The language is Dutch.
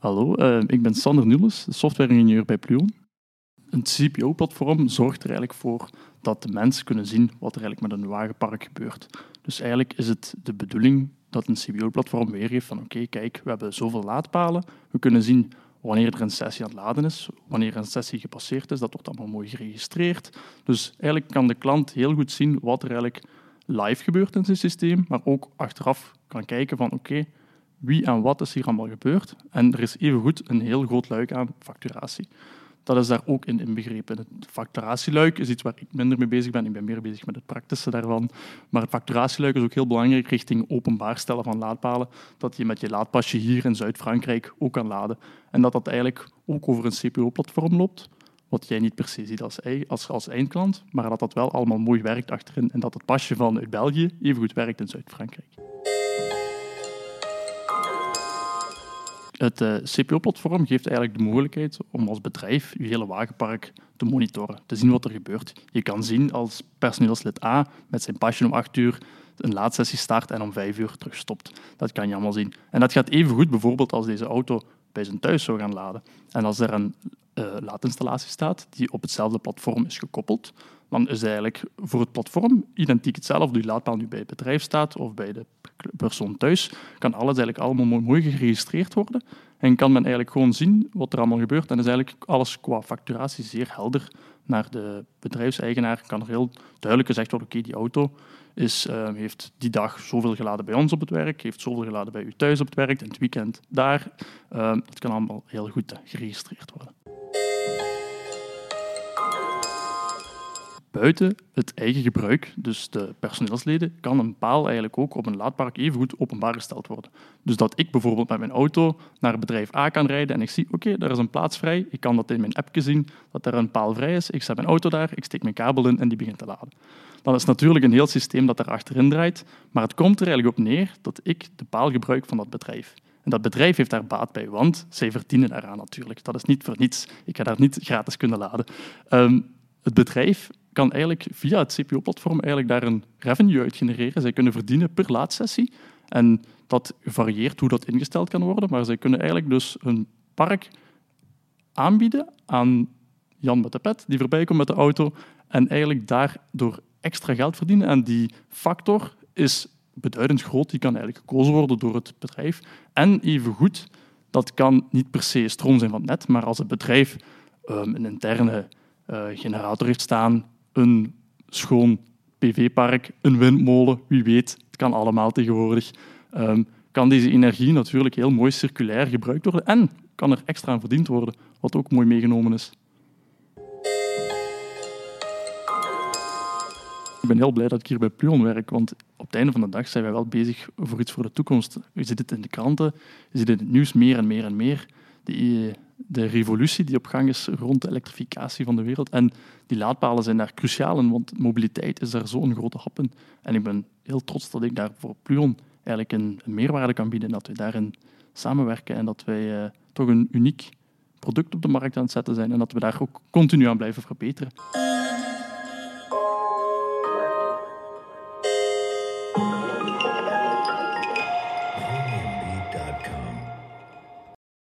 Hallo, uh, ik ben Sander Nules, software-ingenieur bij Pluon. Een CPO-platform zorgt er eigenlijk voor dat de mensen kunnen zien wat er eigenlijk met een wagenpark gebeurt. Dus eigenlijk is het de bedoeling dat een CPO-platform weergeeft van oké, kijk, we hebben zoveel laadpalen, we kunnen zien wanneer er een sessie aan het laden is, wanneer een sessie gepasseerd is, dat wordt allemaal mooi geregistreerd. Dus eigenlijk kan de klant heel goed zien wat er eigenlijk live gebeurt in zijn systeem, maar ook achteraf kan kijken van oké, wie en wat is hier allemaal gebeurd. En er is evengoed een heel groot luik aan facturatie. Dat is daar ook in inbegrepen. Het facturatieluik is iets waar ik minder mee bezig ben. Ik ben meer bezig met het praktische daarvan. Maar het facturatieluik is ook heel belangrijk richting openbaar stellen van laadpalen. Dat je met je laadpasje hier in Zuid-Frankrijk ook kan laden. En dat dat eigenlijk ook over een CPO-platform loopt. Wat jij niet per se ziet als, als, als eindklant, maar dat dat wel allemaal mooi werkt achterin. En dat het pasje van uit België even goed werkt in Zuid-Frankrijk. Het uh, CPO-platform geeft eigenlijk de mogelijkheid om als bedrijf je hele wagenpark te monitoren, te zien wat er gebeurt. Je kan zien als personeelslid A met zijn pasje om 8 uur een laadsessie start en om 5 uur terug stopt. Dat kan je allemaal zien. En dat gaat even goed bijvoorbeeld als deze auto bij zijn thuis zou gaan laden. En als er een uh, laadinstallatie staat die op hetzelfde platform is gekoppeld, dan is eigenlijk voor het platform identiek hetzelfde. Die laadpaal nu bij het bedrijf staat of bij de persoon thuis, kan alles eigenlijk allemaal mooi geregistreerd worden. En kan men eigenlijk gewoon zien wat er allemaal gebeurt. En is eigenlijk alles qua facturatie zeer helder naar de bedrijfseigenaar. Kan er heel duidelijk gezegd worden, oké, die auto is, uh, heeft die dag zoveel geladen bij ons op het werk, heeft zoveel geladen bij u thuis op het werk, en het weekend daar. Uh, dat kan allemaal heel goed geregistreerd worden. Buiten het eigen gebruik, dus de personeelsleden, kan een paal eigenlijk ook op een laadpark evengoed openbaar gesteld worden. Dus dat ik bijvoorbeeld met mijn auto naar bedrijf A kan rijden en ik zie, oké, daar is een plaats vrij, ik kan dat in mijn appje zien, dat er een paal vrij is, ik zet mijn auto daar, ik steek mijn kabel in en die begint te laden. Dan is natuurlijk een heel systeem dat daar achterin draait, maar het komt er eigenlijk op neer dat ik de paal gebruik van dat bedrijf. En dat bedrijf heeft daar baat bij, want zij verdienen daaraan natuurlijk. Dat is niet voor niets. Ik ga daar niet gratis kunnen laden. Um, het bedrijf kan eigenlijk via het CPO-platform eigenlijk daar een revenue uit genereren. Zij kunnen verdienen per laadsessie. En dat varieert hoe dat ingesteld kan worden, maar zij kunnen eigenlijk dus een park aanbieden aan Jan met de pet, die voorbij komt met de auto, en eigenlijk daardoor extra geld verdienen. En die factor is beduidend groot, die kan eigenlijk gekozen worden door het bedrijf. En evengoed, dat kan niet per se stroom zijn van het net, maar als het bedrijf um, een interne uh, generator heeft staan, een schoon PV-park, een windmolen, wie weet, het kan allemaal tegenwoordig. Um, kan deze energie natuurlijk heel mooi circulair gebruikt worden en kan er extra aan verdiend worden, wat ook mooi meegenomen is. Ik ben heel blij dat ik hier bij Pluon werk, want op het einde van de dag zijn wij wel bezig voor iets voor de toekomst. Je ziet het in de kranten, je ziet het in het nieuws meer en meer en meer. De revolutie die op gang is rond de elektrificatie van de wereld. En die laadpalen zijn daar cruciaal in, want mobiliteit is daar zo'n grote hap in. En ik ben heel trots dat ik daar voor Pluon eigenlijk een, meerwaarde kan bieden, dat we daarin samenwerken en dat wij uh, toch een uniek product op de markt aan het zetten zijn en dat we daar ook continu aan blijven verbeteren.